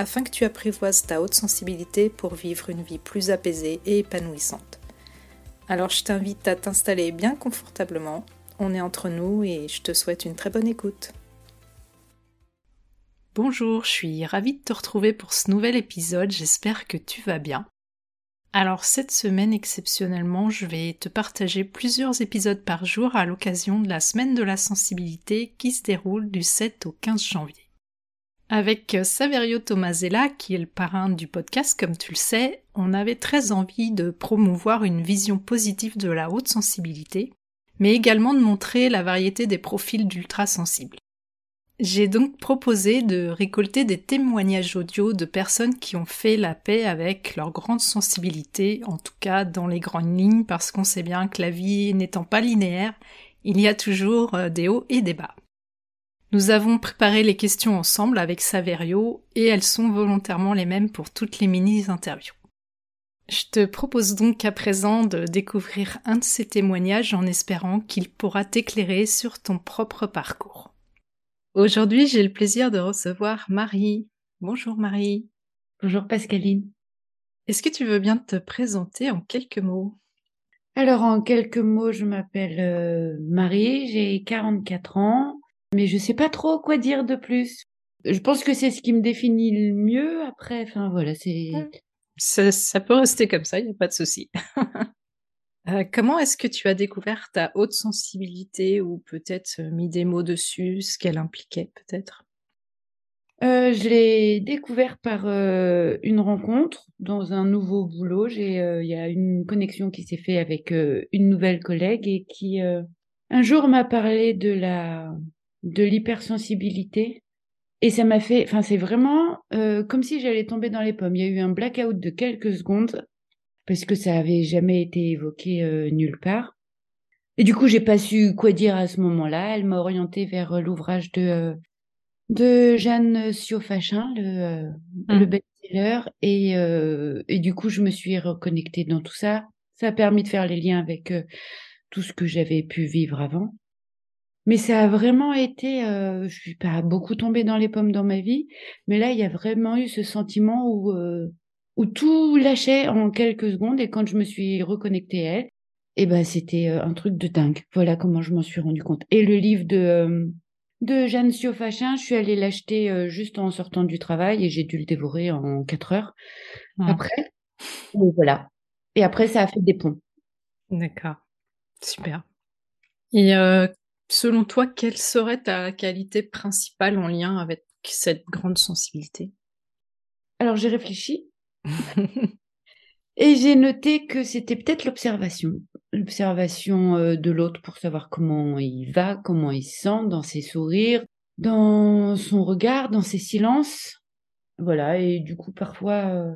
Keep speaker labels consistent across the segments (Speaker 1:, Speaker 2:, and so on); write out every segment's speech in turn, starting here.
Speaker 1: afin que tu apprivoises ta haute sensibilité pour vivre une vie plus apaisée et épanouissante. Alors je t'invite à t'installer bien confortablement, on est entre nous et je te souhaite une très bonne écoute. Bonjour, je suis ravie de te retrouver pour ce nouvel épisode, j'espère que tu vas bien. Alors cette semaine exceptionnellement, je vais te partager plusieurs épisodes par jour à l'occasion de la semaine de la sensibilité qui se déroule du 7 au 15 janvier. Avec Saverio Tomasella, qui est le parrain du podcast, comme tu le sais, on avait très envie de promouvoir une vision positive de la haute sensibilité, mais également de montrer la variété des profils d'ultra-sensibles. J'ai donc proposé de récolter des témoignages audio de personnes qui ont fait la paix avec leur grande sensibilité, en tout cas dans les grandes lignes, parce qu'on sait bien que la vie n'étant pas linéaire, il y a toujours euh, des hauts et des bas. Nous avons préparé les questions ensemble avec Saverio et elles sont volontairement les mêmes pour toutes les mini-interviews. Je te propose donc à présent de découvrir un de ces témoignages en espérant qu'il pourra t'éclairer sur ton propre parcours. Aujourd'hui, j'ai le plaisir de recevoir Marie. Bonjour Marie.
Speaker 2: Bonjour Pascaline.
Speaker 1: Est-ce que tu veux bien te présenter en quelques mots?
Speaker 2: Alors en quelques mots, je m'appelle euh, Marie, j'ai 44 ans, mais je sais pas trop quoi dire de plus. Je pense que c'est ce qui me définit le mieux. Après, enfin voilà, c'est.
Speaker 1: Ça, peut rester comme ça, il n'y a pas de souci. Euh, comment est-ce que tu as découvert ta haute sensibilité ou peut-être euh, mis des mots dessus, ce qu'elle impliquait peut-être?
Speaker 2: Euh, je l'ai découvert par une rencontre dans un nouveau boulot. J'ai, il y a une connexion qui s'est faite avec une nouvelle collègue et qui un jour m'a parlé de la de l'hypersensibilité. Et ça m'a fait, enfin, c'est vraiment euh, comme si j'allais tomber dans les pommes. Il y a eu un blackout de quelques secondes parce que ça avait jamais été évoqué euh, nulle part. Et du coup, j'ai pas su quoi dire à ce moment-là. Elle m'a orientée vers euh, l'ouvrage de de Jeanne Siofachin, le, mmh. le best-seller, et, et du coup, je me suis reconnectée dans tout ça. Ça a permis de faire les liens avec tout ce que j'avais pu vivre avant. Mais ça a vraiment été, euh, je suis pas beaucoup tombée dans les pommes dans ma vie, mais là il y a vraiment eu ce sentiment où euh, où tout lâchait en quelques secondes et quand je me suis reconnectée à elle, et eh ben c'était euh, un truc de dingue. Voilà comment je m'en suis rendu compte. Et le livre de euh, de Jeanne Siofachin, je suis allée l'acheter juste en sortant du travail et j'ai dû le dévorer en quatre heures. Après, et voilà. Et après ça a fait des ponts.
Speaker 1: D'accord, super. Et euh, Selon toi, quelle serait ta qualité principale en lien avec cette grande sensibilité?
Speaker 2: Alors j'ai réfléchi et j'ai noté que c'était peut-être l'observation, l'observation euh, de l'autre pour savoir comment il va, comment il se sent dans ses sourires, dans son regard, dans ses silences. Voilà, et du coup parfois euh,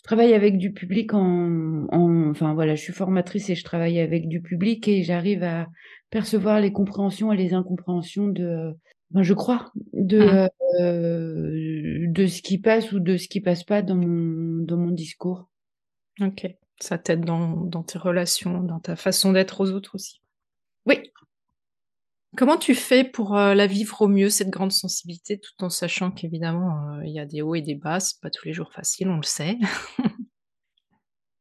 Speaker 2: je travaille avec du public en, enfin voilà, je suis formatrice et je travaille avec du public et j'arrive à percevoir les compréhensions et les incompréhensions de, ben, je crois, de mmh. euh, de ce qui passe ou de ce qui passe pas dans mon dans mon discours.
Speaker 1: Ok, ça t'aide dans, dans tes relations, dans ta façon d'être aux autres aussi.
Speaker 2: Oui.
Speaker 1: Comment tu fais pour euh, la vivre au mieux, cette grande sensibilité, tout en sachant qu'évidemment, euh, il y a des hauts et des bas, c'est pas tous les jours facile, on le sait.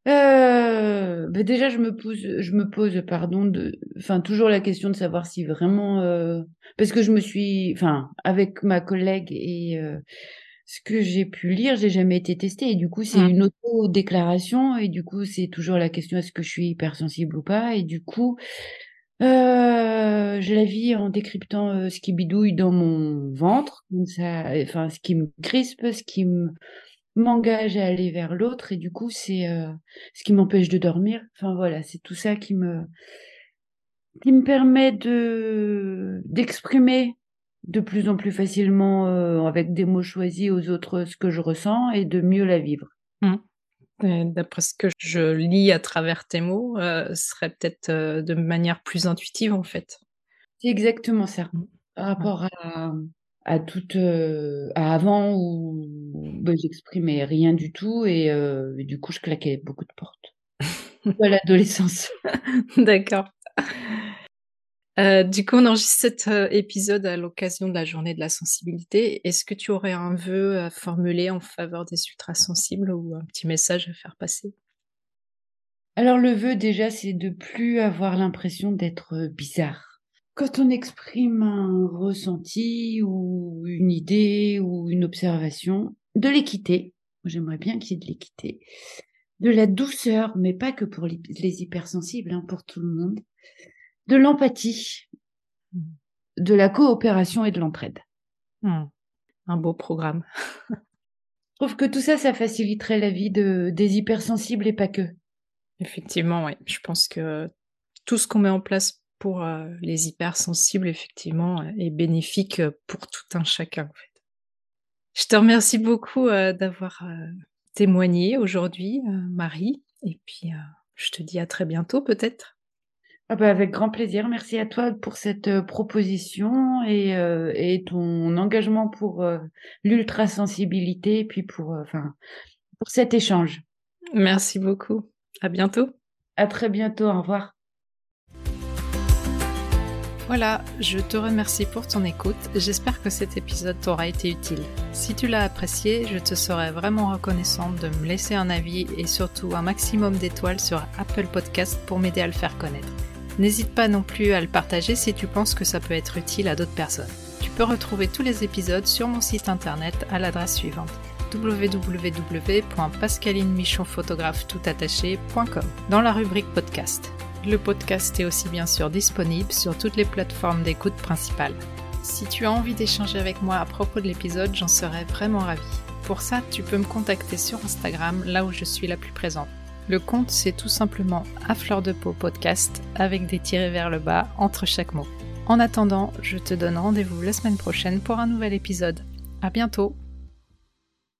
Speaker 2: Euh, bah, déjà, je me pose, je me pose, pardon, de, enfin, toujours la question de savoir si vraiment, euh, parce que je me suis, enfin, avec ma collègue et ce que j'ai pu lire, j'ai jamais été testée et du coup, c'est mmh. une auto-déclaration et du coup, c'est toujours la question est-ce que je suis hypersensible ou pas? Et du coup, je la vis en décryptant ce qui bidouille dans mon ventre, ça, enfin, ce qui me crispe, ce qui me m'engage à aller vers l'autre et du coup c'est euh, ce qui m'empêche de dormir. Enfin voilà, c'est tout ça qui me qui me permet de d'exprimer de plus en plus facilement euh, avec des mots choisis aux autres ce que je ressens et de mieux la vivre.
Speaker 1: D'après ce que je lis à travers tes mots, euh, serait peut-être euh, de manière plus intuitive en fait.
Speaker 2: C'est exactement ça. Par rapport à, à toute euh, à avant où bah, j'exprimais rien du tout et, du coup je claquais beaucoup de portes. à l'adolescence.
Speaker 1: D'accord. Euh, du coup, on enregistre cet euh, épisode à l'occasion de la journée de la sensibilité. Est-ce que tu aurais un vœu à formuler en faveur des ultrasensibles ou un petit message à faire passer?
Speaker 2: Alors le vœu déjà, c'est de plus avoir l'impression d'être euh, bizarre. Quand on exprime un ressenti ou une idée ou une observation, de l'équité. J'aimerais bien qu'il y ait de l'équité. De la douceur, mais pas que pour les hypersensibles, hein, pour tout le monde de l'empathie, de la coopération et de l'entraide.
Speaker 1: Hmm. Un beau programme.
Speaker 2: Je trouve que tout ça, ça faciliterait la vie de, des hypersensibles et pas que.
Speaker 1: Effectivement, oui. Je pense que tout ce qu'on met en place pour euh, les hypersensibles, effectivement, est bénéfique pour tout un chacun. Je te remercie beaucoup euh, d'avoir euh, témoigné aujourd'hui, Marie. Et puis, je te dis à très bientôt, peut-être.
Speaker 2: Ah bah avec grand plaisir. Merci à toi pour cette euh, proposition et, euh, et, ton engagement pour euh, l'ultrasensibilité et puis pour, enfin, pour cet échange.
Speaker 1: Merci beaucoup. À bientôt.
Speaker 2: À très bientôt. Au revoir.
Speaker 1: Voilà, je te remercie pour ton écoute. J'espère que cet épisode t'aura été utile. Si tu l'as apprécié, je te serais vraiment reconnaissante de me laisser un avis et surtout un maximum d'étoiles sur Apple Podcast pour m'aider à le faire connaître. N'hésite pas non plus à le partager si tu penses que ça peut être utile à d'autres personnes. Tu peux retrouver tous les épisodes sur mon site internet à l'adresse suivante www.pascalineMichonphotographe.com dans la rubrique podcast. Le podcast est aussi bien sûr disponible sur toutes les plateformes d'écoute principales. Si tu as envie d'échanger avec moi à propos de l'épisode, j'en serais vraiment ravie. Pour ça, tu peux me contacter sur Instagram, là où je suis la plus présente. Le compte, c'est tout simplement à fleur de peau podcast avec des tirés vers le bas entre chaque mot. En attendant, je te donne rendez-vous la semaine prochaine pour un nouvel épisode. À bientôt!